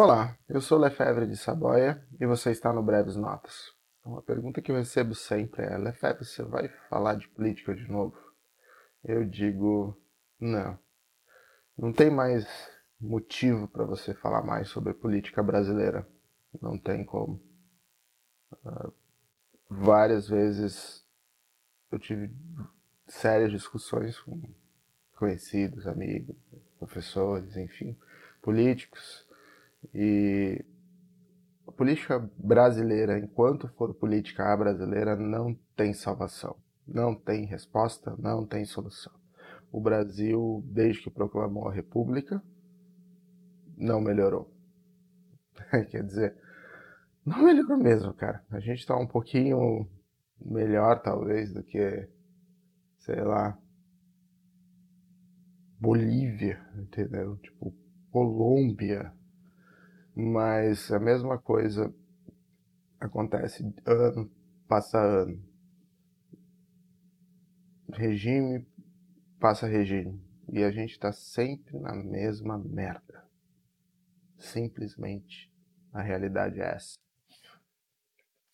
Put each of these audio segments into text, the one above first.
Olá, eu sou Lefebvre de Saboia e você está no Breves Notas. Uma pergunta que eu recebo sempre é: Lefebvre, você vai falar de política de novo? Eu digo: não. Não tem mais motivo para você falar mais sobre política brasileira. Não tem como. Uh, várias vezes eu tive sérias discussões com conhecidos, amigos, professores, enfim, políticos e a política brasileira, enquanto for política brasileira, não tem salvação, não tem resposta, não tem solução. O Brasil, desde que proclamou a República, não melhorou. Quer dizer, não melhorou mesmo, cara. A gente está um pouquinho melhor, talvez, do que, sei lá, Bolívia, entendeu? Tipo, Colômbia, mas a mesma coisa acontece ano, passa ano. Regime passa regime. E a gente está sempre na mesma merda. Simplesmente a realidade é essa.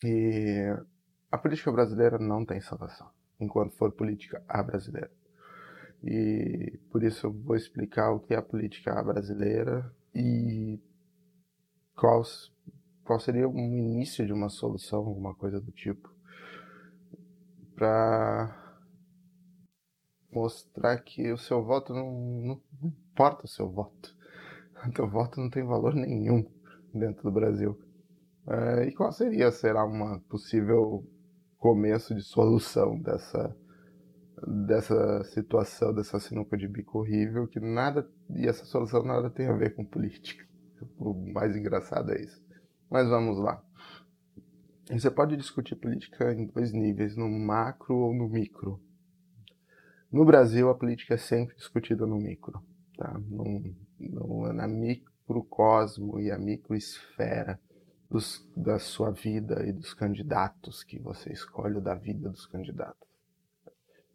E a política brasileira não tem salvação, enquanto for política a brasileira. E por isso eu vou explicar o que é a política brasileira e qual, qual seria um início de uma solução, alguma coisa do tipo, para mostrar que o seu voto não, não, não importa o seu voto. O teu voto não tem valor nenhum dentro do Brasil. É, e qual seria, será uma possível começo de solução dessa dessa situação, dessa sinuca de bico horrível, que nada, e essa solução nada tem a ver com política. O mais engraçado é isso. Mas vamos lá. Você pode discutir política em dois níveis, no macro ou no micro. No Brasil, a política é sempre discutida no micro, tá? no, no, na microcosmo e a microesfera dos, da sua vida e dos candidatos que você escolhe, da vida dos candidatos.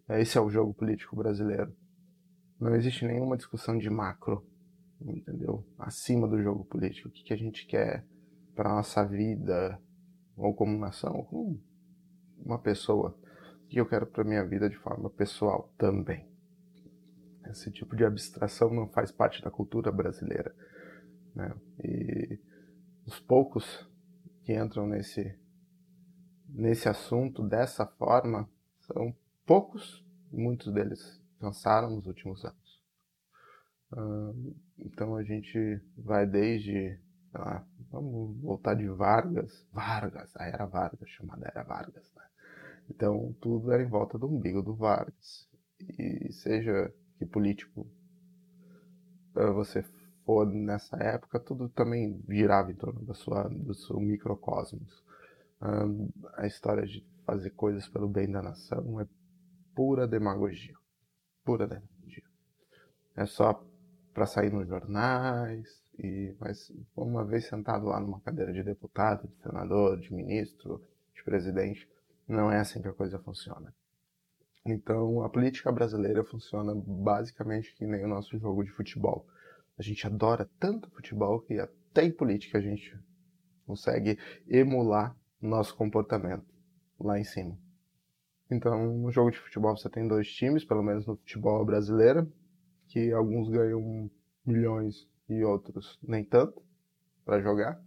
Esse é o jogo político brasileiro. Não existe nenhuma discussão de macro entendeu? Acima do jogo político. O que, que a gente quer para nossa vida, ou como nação, ou como uma pessoa. O que eu quero para minha vida de forma pessoal também. Esse tipo de abstração não faz parte da cultura brasileira. Né? E os poucos que entram nesse, nesse assunto dessa forma são poucos, muitos deles cansaram nos últimos anos. Então a gente vai desde, vamos voltar de Vargas, Vargas, a era Vargas, chamada era Vargas, né? Então tudo era em volta do umbigo do Vargas. E seja que político uh, você for nessa época, tudo também girava em torno da sua, do seu microcosmos. A história de fazer coisas pelo bem da nação é pura demagogia. Pura demagogia. É só para sair nos jornais, e, mas uma vez sentado lá numa cadeira de deputado, de senador, de ministro, de presidente, não é assim que a coisa funciona. Então, a política brasileira funciona basicamente que nem o nosso jogo de futebol. A gente adora tanto futebol que até em política a gente consegue emular nosso comportamento lá em cima. Então, no jogo de futebol você tem dois times, pelo menos no futebol brasileiro, que alguns ganham milhões e outros nem tanto para jogar.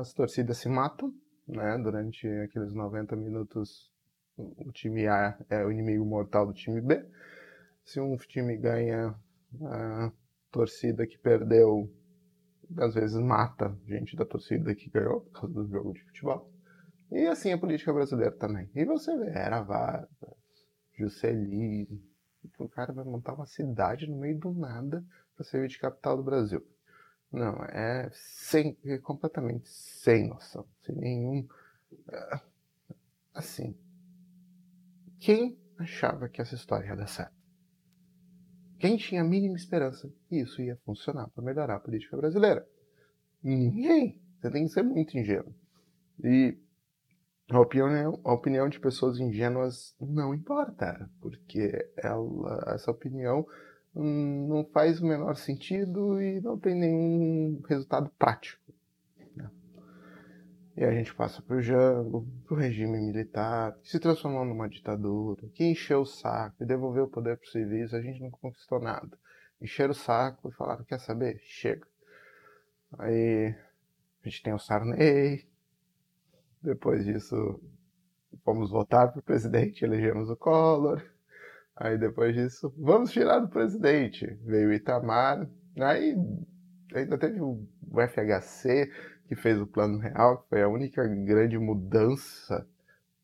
As torcidas se matam, né? Durante aqueles 90 minutos, o time A é o inimigo mortal do time B. Se um time ganha, a torcida que perdeu às vezes mata gente da torcida que ganhou por causa do jogo de futebol. E assim a política brasileira também. E você vê, era Vargas, Juscelino, o cara vai montar uma cidade no meio do nada para servir de capital do Brasil. Não, é, sem, é completamente sem noção, sem nenhum. É, assim. Quem achava que essa história ia dar certo? Quem tinha a mínima esperança que isso ia funcionar para melhorar a política brasileira? Ninguém. Você tem que ser muito ingênuo. E a opinião, a opinião de pessoas ingênuas não importa, porque ela, essa opinião não faz o menor sentido e não tem nenhum resultado prático. Né? E a gente passa para o Jango, para o regime militar, que se transformou numa ditadura, que encheu o saco e devolveu o poder para os civis, a gente não conquistou nada. Encheram o saco e falaram, quer saber? Chega. Aí a gente tem o Sarney, depois disso fomos votar para o presidente, elegemos o Collor, Aí depois disso, vamos tirar do presidente. Veio o Itamar. Aí ainda teve o FHC, que fez o Plano Real, que foi a única grande mudança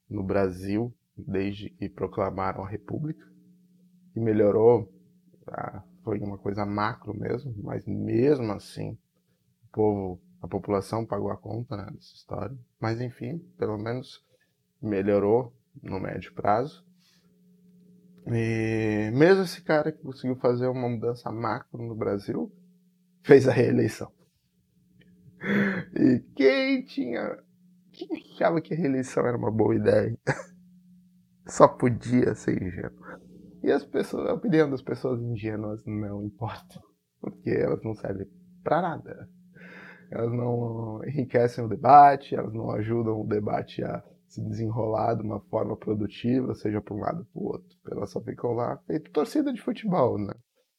no Brasil desde que proclamaram a República. E melhorou, ah, foi uma coisa macro mesmo, mas mesmo assim, o povo, a população pagou a conta né, dessa história. Mas enfim, pelo menos melhorou no médio prazo. E mesmo esse cara que conseguiu fazer uma mudança macro no Brasil, fez a reeleição. E quem tinha. Quem achava que a reeleição era uma boa ideia? Só podia ser ingênuo. E as pessoas, a opinião das pessoas ingênuas não importa. Porque elas não servem para nada. Elas não enriquecem o debate, elas não ajudam o debate a se desenrolar de uma forma produtiva, seja para um lado ou para o outro. Elas só ficam lá feito torcida de futebol, né?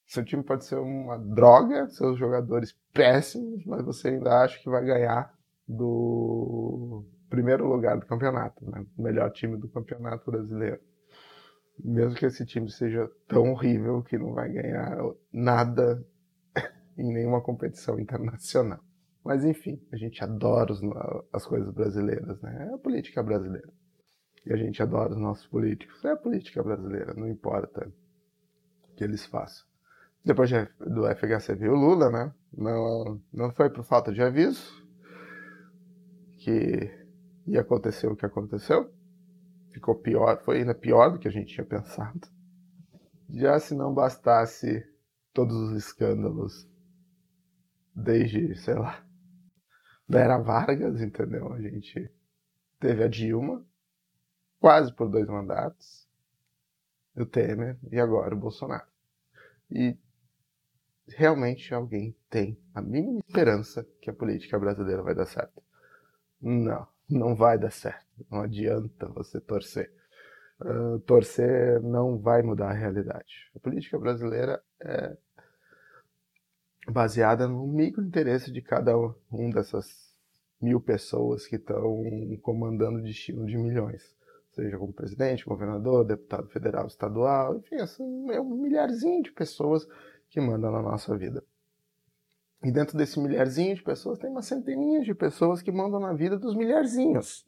Seu time pode ser uma droga, seus jogadores péssimos, mas você ainda acha que vai ganhar do primeiro lugar do campeonato, né? O melhor time do campeonato brasileiro. Mesmo que esse time seja tão horrível que não vai ganhar nada em nenhuma competição internacional. Mas enfim, a gente adora os, as coisas brasileiras, né? É a política brasileira. E a gente adora os nossos políticos. É a política brasileira, não importa o que eles façam. Depois do FHC veio o Lula, né? Não, não foi por falta de aviso que ia acontecer o que aconteceu. Ficou pior, foi ainda pior do que a gente tinha pensado. Já se não bastasse todos os escândalos desde, sei lá, da era Vargas, entendeu? A gente teve a Dilma, quase por dois mandatos, o Temer e agora o Bolsonaro. E realmente alguém tem a mínima esperança que a política brasileira vai dar certo. Não, não vai dar certo. Não adianta você torcer. Uh, torcer não vai mudar a realidade. A política brasileira é baseada no micro interesse de cada um dessas mil pessoas que estão comandando o destino de milhões. Seja como presidente, governador, deputado federal, estadual, enfim, é um milharzinho de pessoas que mandam na nossa vida. E dentro desse milharzinho de pessoas tem uma centeninha de pessoas que mandam na vida dos milharzinhos.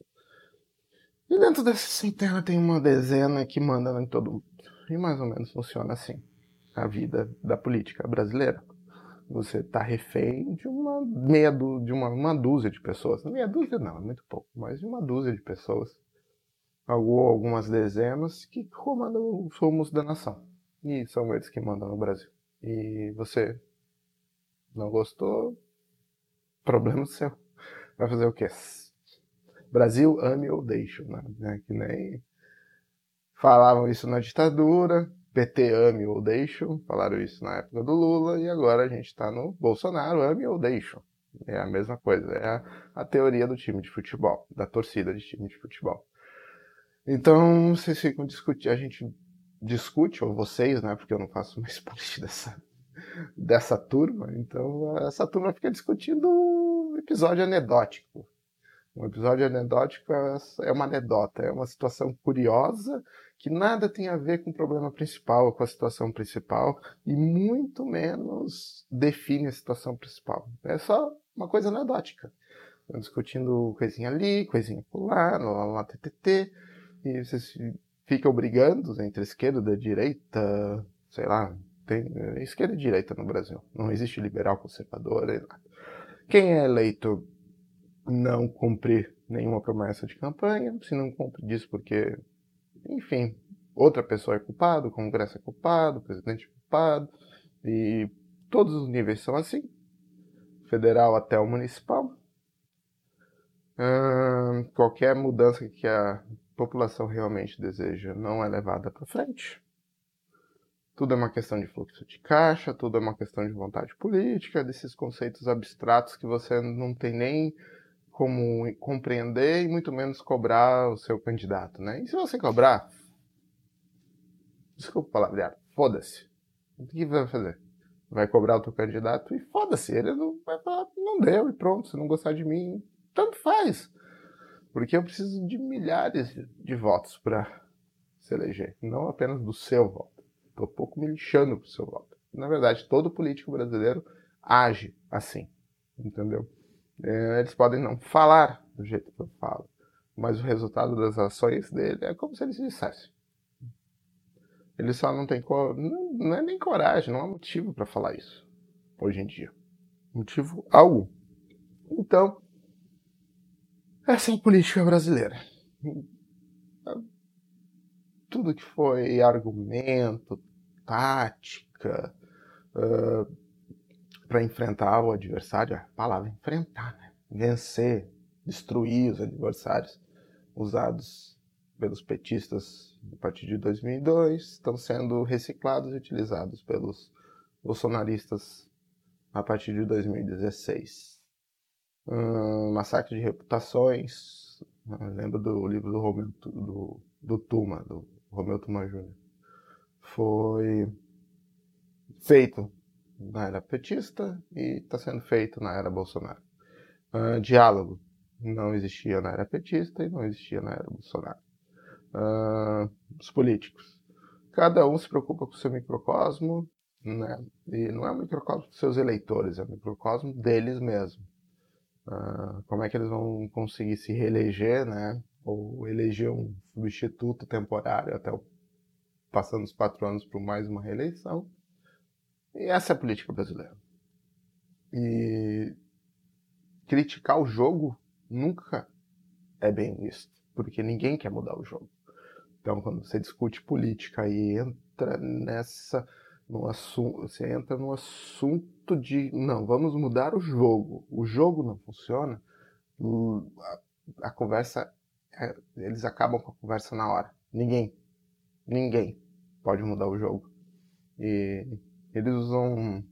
E dentro dessa centena tem uma dezena que manda em todo mundo. E mais ou menos funciona assim a vida da política brasileira. Você está refém de uma meia de uma, uma dúzia de pessoas. Meia dúzia não, é muito pouco, mas de uma dúzia de pessoas. Ou algumas dezenas que comandam os rumos da nação. E são eles que mandam no Brasil. E você não gostou? Problema seu. Vai fazer o quê? Brasil ame ou deixe, né? Que nem falavam isso na ditadura, PT ame ou deixo, falaram isso na época do Lula, e agora a gente está no Bolsonaro ame ou deixo. É a mesma coisa, é a, a, teoria do time de futebol, da torcida de time de futebol. Então, vocês ficam discutindo, a gente discute, ou vocês, né, porque eu não faço mais parte dessa, dessa turma, então essa turma fica discutindo um episódio anedótico. Um episódio anedótico é, é uma anedota, é uma situação curiosa que nada tem a ver com o problema principal, com a situação principal, e muito menos define a situação principal. É só uma coisa anedótica. Estão discutindo coisinha ali, coisinha lá, lá, lá, ttt, e vocês ficam brigando entre esquerda e direita, sei lá, tem esquerda e direita no Brasil. Não existe liberal conservador, nada. Quem é eleito não cumprir nenhuma promessa de campanha, se não cumpre disso porque enfim, outra pessoa é culpada, o Congresso é culpado, o presidente é culpado, e todos os níveis são assim, federal até o municipal. Hum, qualquer mudança que a população realmente deseja não é levada para frente. Tudo é uma questão de fluxo de caixa, tudo é uma questão de vontade política, desses conceitos abstratos que você não tem nem como compreender e muito menos cobrar o seu candidato, né? E se você cobrar, desculpa o palavreado, foda-se. O que vai fazer? Vai cobrar o teu candidato e foda-se, ele não vai falar, não deu e pronto, se não gostar de mim, tanto faz. Porque eu preciso de milhares de votos para se eleger, não apenas do seu voto. Estou pouco me lixando pro seu voto. Na verdade, todo político brasileiro age assim, entendeu? É, eles podem não falar do jeito que eu falo, mas o resultado das ações dele é como se eles dissessem. Ele só não tem não, não é nem coragem, não há motivo para falar isso hoje em dia. Motivo algum. Então, essa é a política brasileira. Tudo que foi argumento, tática, uh, para enfrentar o adversário, a palavra enfrentar, né? vencer, destruir os adversários usados pelos petistas a partir de 2002 estão sendo reciclados e utilizados pelos bolsonaristas a partir de 2016. Um, massacre de reputações, lembro do livro do Romeu, do, do Tuma, do Romeu Tuma Jr. Foi feito na era petista e está sendo feito na era Bolsonaro. Uh, diálogo não existia na era petista e não existia na era Bolsonaro. Uh, os políticos. Cada um se preocupa com o seu microcosmo, né? e não é um microcosmo dos seus eleitores, é um microcosmo deles mesmos. Uh, como é que eles vão conseguir se reeleger, né? ou eleger um substituto temporário até o, passando os quatro anos por mais uma reeleição e essa é a política brasileira. E criticar o jogo nunca é bem visto, porque ninguém quer mudar o jogo. Então, quando você discute política e entra nessa no assunto, você entra no assunto de não, vamos mudar o jogo. O jogo não funciona. A, a conversa, é, eles acabam com a conversa na hora. Ninguém, ninguém pode mudar o jogo. E eles usam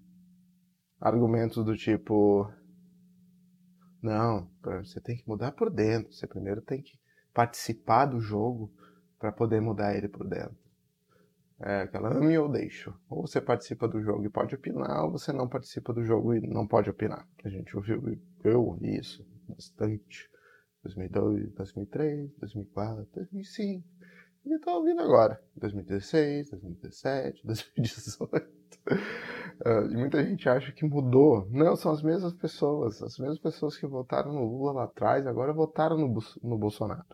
argumentos do tipo: não, você tem que mudar por dentro. Você primeiro tem que participar do jogo para poder mudar ele por dentro. É aquela ame ou deixo. Ou você participa do jogo e pode opinar, ou você não participa do jogo e não pode opinar. A gente ouviu, eu ouvi isso bastante. 2002, 2003, 2004, 2005. E estou ouvindo agora. 2016, 2017, 2018. Uh, e muita gente acha que mudou. Não, são as mesmas pessoas. As mesmas pessoas que votaram no Lula lá atrás, agora votaram no, no Bolsonaro.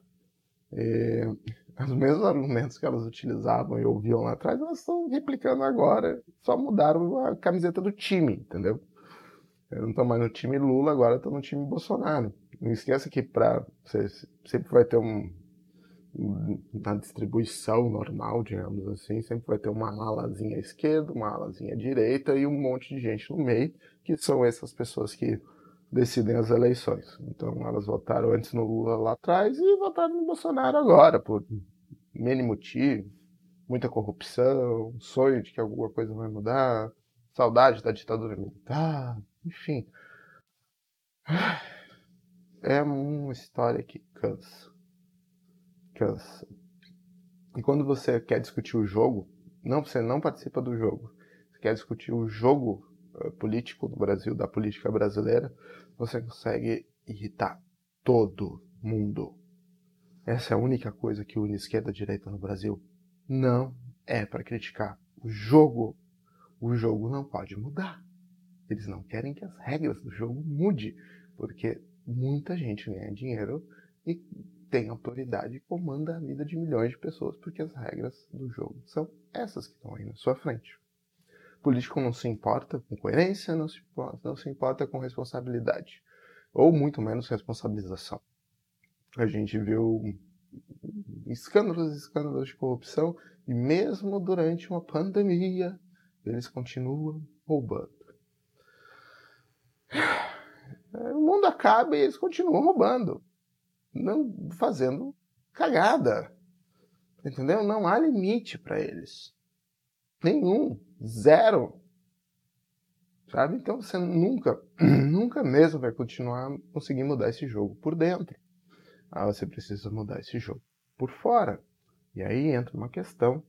E os mesmos argumentos que elas utilizavam e ouviam lá atrás, elas estão replicando agora. Só mudaram a camiseta do time, entendeu? Eu não estou mais no time Lula, agora estou no time Bolsonaro. Não esqueça que pra, você sempre vai ter um, na distribuição normal, digamos assim, sempre vai ter uma alazinha esquerda, uma alazinha direita e um monte de gente no meio, que são essas pessoas que decidem as eleições. Então elas votaram antes no Lula lá atrás e votaram no Bolsonaro agora, por mínimo motivo, muita corrupção, sonho de que alguma coisa vai mudar, saudade da ditadura militar, enfim. É uma história que cansa E quando você quer discutir o jogo, não, você não participa do jogo. Você quer discutir o jogo uh, político do Brasil, da política brasileira, você consegue irritar todo mundo. Essa é a única coisa que une esquerda e direita no Brasil. Não é para criticar. O jogo, o jogo não pode mudar. Eles não querem que as regras do jogo mude, porque muita gente ganha dinheiro e tem autoridade e comanda a vida de milhões de pessoas, porque as regras do jogo são essas que estão aí na sua frente. O político não se importa com coerência, não se, importa, não se importa com responsabilidade, ou muito menos responsabilização. A gente viu escândalos e escândalos de corrupção, e mesmo durante uma pandemia, eles continuam roubando. O mundo acaba e eles continuam roubando não fazendo cagada. Entendeu? Não há limite para eles. Nenhum. Zero. Sabe? Então você nunca, nunca mesmo vai continuar conseguir mudar esse jogo por dentro. Ah, você precisa mudar esse jogo por fora. E aí entra uma questão,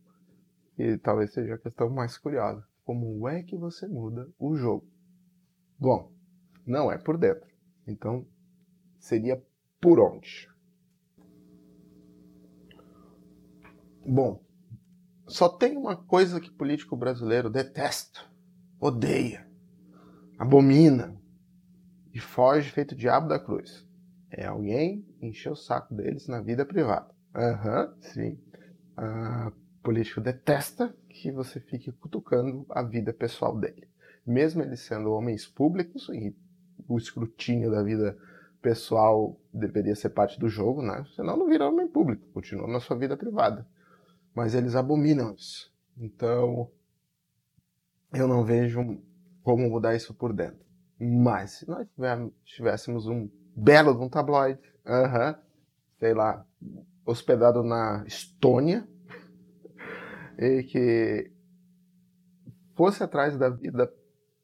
e talvez seja a questão mais curiosa. Como é que você muda o jogo? Bom, não é por dentro. Então, seria por onde? Bom, só tem uma coisa que político brasileiro detesta, odeia, abomina e foge feito diabo da cruz. É alguém encher o saco deles na vida privada. Aham, uhum, sim. Uh, político detesta que você fique cutucando a vida pessoal dele. Mesmo eles sendo homens públicos, e o escrutínio da vida pessoal deveria ser parte do jogo, né? Senão não vira homem público, continua na sua vida privada. Mas eles abominam isso. Então, eu não vejo como mudar isso por dentro. Mas se nós tivéssemos um belo de um tabloide, uh -huh, sei lá, hospedado na Estônia, e que fosse atrás da vida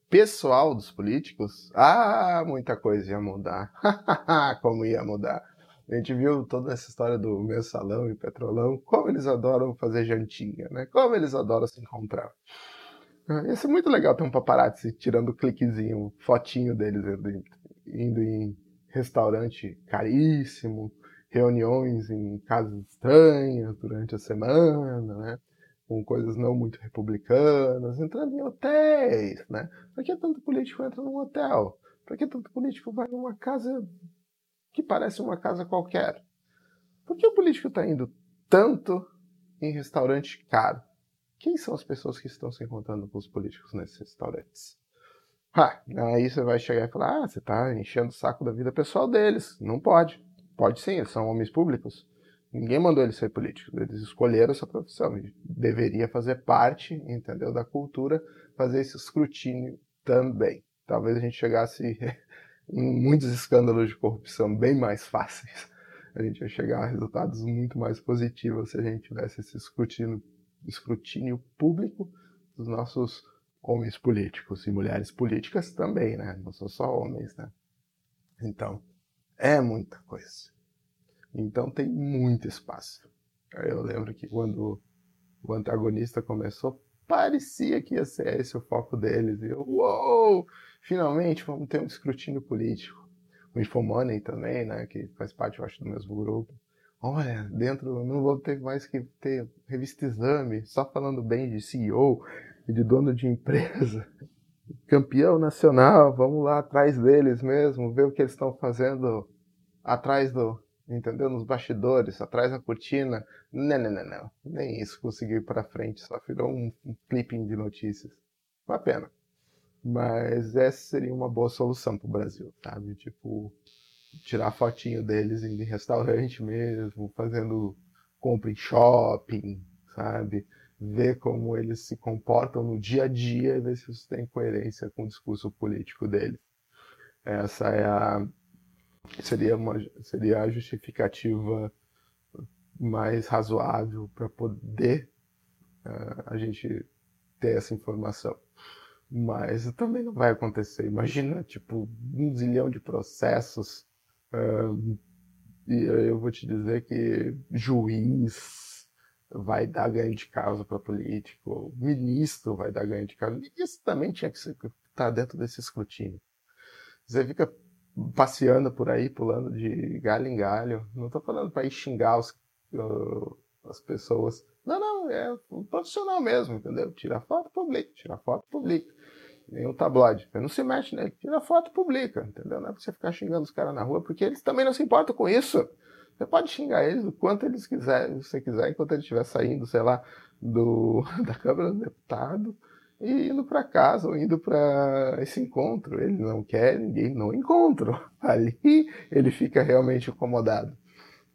pessoal dos políticos, ah, muita coisa ia mudar. como ia mudar. A gente viu toda essa história do mensalão e petrolão, como eles adoram fazer jantinha, né? Como eles adoram se encontrar. Ah, ia ser muito legal ter um paparazzi tirando cliquezinho, fotinho deles indo em restaurante caríssimo, reuniões em casas estranhas durante a semana, né? Com coisas não muito republicanas, entrando em hotéis, né? Por que tanto político entra num hotel? Por que tanto político vai numa casa que parece uma casa qualquer? Por que o político está indo tanto em restaurante caro? Quem são as pessoas que estão se encontrando com os políticos nesses restaurantes? Ah, aí você vai chegar e falar: ah, você está enchendo o saco da vida pessoal deles. Não pode. Pode sim, eles são homens públicos. Ninguém mandou eles ser políticos, eles escolheram essa profissão. E deveria fazer parte, entendeu, da cultura, fazer esse escrutínio também. Talvez a gente chegasse em muitos escândalos de corrupção bem mais fáceis. A gente ia chegar a resultados muito mais positivos se a gente tivesse esse escrutínio, escrutínio público dos nossos homens políticos e mulheres políticas também, né? Não são só homens, né? Então, é muita coisa. Então tem muito espaço. Eu lembro que quando o antagonista começou, parecia que ia ser esse o foco deles. E eu, uou! Finalmente vamos ter um escrutínio político. O Infomoney também, né? Que faz parte, eu acho, do mesmo grupo. Olha, dentro não vou ter mais que ter revista exame, só falando bem de CEO e de dono de empresa. Campeão nacional, vamos lá atrás deles mesmo, ver o que eles estão fazendo atrás do, entendeu? Nos bastidores, atrás da cortina. Não, não, não, não. Nem isso conseguiu ir para frente, só virou um, um clipping de notícias. Uma pena. Mas essa seria uma boa solução para o Brasil, sabe? Tipo, tirar fotinho deles em restaurante mesmo, fazendo compra em shopping, sabe? Ver como eles se comportam no dia a dia e ver se isso tem coerência com o discurso político deles. Essa é a seria, uma, seria a justificativa mais razoável para poder uh, a gente ter essa informação. Mas também não vai acontecer. Imagina, tipo, um zilhão de processos. Uh, e eu vou te dizer que juiz vai dar ganho de causa para político, ministro vai dar ganho de causa. Isso também tinha que estar tá dentro desse escrutínio. Você fica passeando por aí, pulando de galho em galho. Não estou falando para ir xingar os, uh, as pessoas. Não, não, é um profissional mesmo, entendeu? Tira foto, publica. Tira foto, publica. Nenhum tabloide. Não se mexe nele. Tira foto, publica, entendeu? Não é pra você ficar xingando os caras na rua, porque eles também não se importam com isso. Você pode xingar eles o quanto eles quiserem, você quiser, enquanto ele estiver saindo, sei lá, do, da Câmara do Deputado e indo para casa ou indo para esse encontro. Ele não quer ninguém no encontro. Ali ele fica realmente incomodado.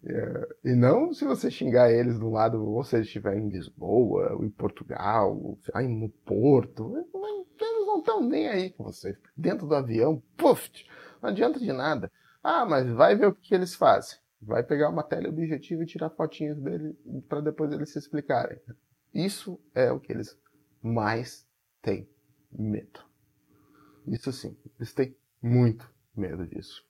É, e não se você xingar eles do lado, ou se eles estiverem em Lisboa, ou em Portugal, ou aí no Porto, eles não estão nem aí com você. Dentro do avião, puf, não adianta de nada. Ah, mas vai ver o que eles fazem. Vai pegar uma tela objetiva e tirar fotinhas dele para depois eles se explicarem. Isso é o que eles mais têm medo. Isso sim, eles têm muito medo disso.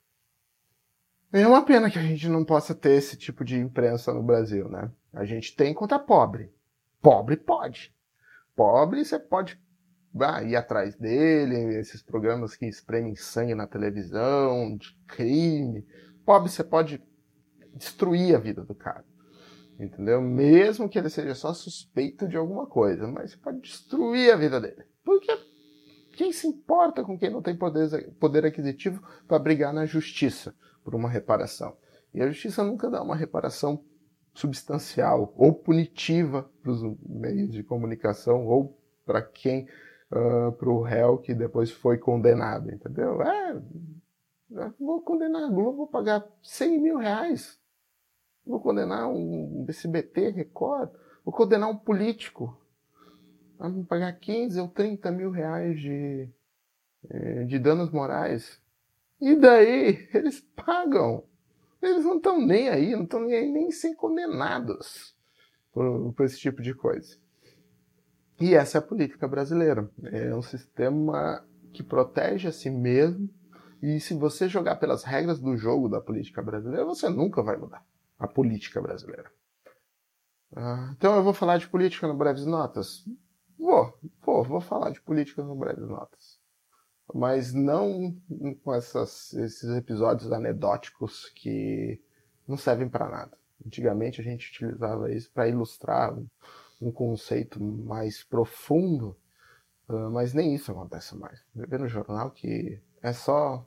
É uma pena que a gente não possa ter esse tipo de imprensa no Brasil, né? A gente tem contra pobre. Pobre pode. Pobre você pode ah, ir atrás dele, esses programas que espremem sangue na televisão, de crime. Pobre você pode destruir a vida do cara. Entendeu? Mesmo que ele seja só suspeito de alguma coisa, mas você pode destruir a vida dele. Porque quem se importa com quem não tem poder, poder aquisitivo para brigar na justiça por uma reparação? E a justiça nunca dá uma reparação substancial ou punitiva para os meios de comunicação ou para quem, uh, para o réu que depois foi condenado, entendeu? É, vou condenar a Globo, vou pagar 100 mil reais. Vou condenar um SBT, Record, vou condenar um político a me pagar 15 ou 30 mil reais de, eh, de danos morais. E daí eles pagam. Eles não estão nem aí, não estão nem aí nem ser condenados por, por esse tipo de coisa. E essa é a política brasileira. É um sistema que protege a si mesmo. E se você jogar pelas regras do jogo da política brasileira, você nunca vai mudar a política brasileira. Ah, então eu vou falar de política no Breves Notas? Vou, vou, vou falar de política no Breves Notas. Mas não com essas, esses episódios anedóticos que não servem para nada. Antigamente a gente utilizava isso para ilustrar um, um, conceito mais profundo, uh, mas nem isso acontece mais. Vê no jornal que é só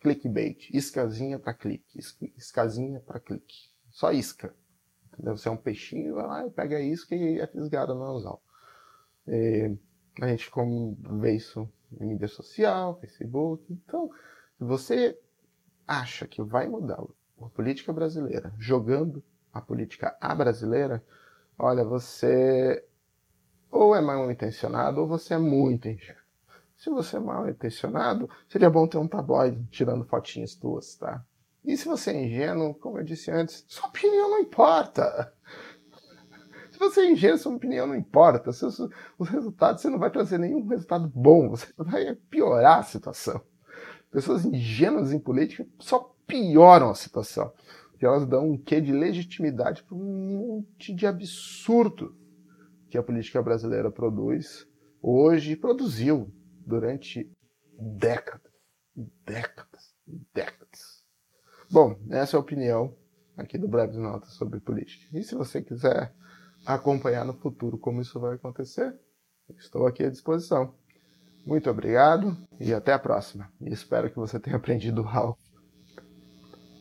clickbait, iscazinha para clique, iscazinha para clique. Só isca. Entendeu? Você é um peixinho, vai lá pega a isca e é fisgada no anzol. E a gente como vê isso em mídia social, Facebook. Então, se você acha que vai mudar a política brasileira jogando a política a brasileira, olha, você ou é mal intencionado ou você é muito ingênuo. Se você é mal intencionado, seria bom ter um tabloide tirando fotinhas tuas, tá? E se você é ingênuo, como eu disse antes, sua opinião não importa. Se você é ingênuo, sua opinião não importa. Seus, os resultados, você não vai trazer nenhum resultado bom. Você vai piorar a situação. Pessoas ingênuas em política só pioram a situação. Porque elas dão um quê de legitimidade para um monte de absurdo que a política brasileira produz hoje produziu durante décadas, décadas, décadas. Bom, essa é a opinião aqui do Breves Notas sobre política. E se você quiser acompanhar no futuro como isso vai acontecer, estou aqui à disposição. Muito obrigado e até a próxima. E espero que você tenha aprendido algo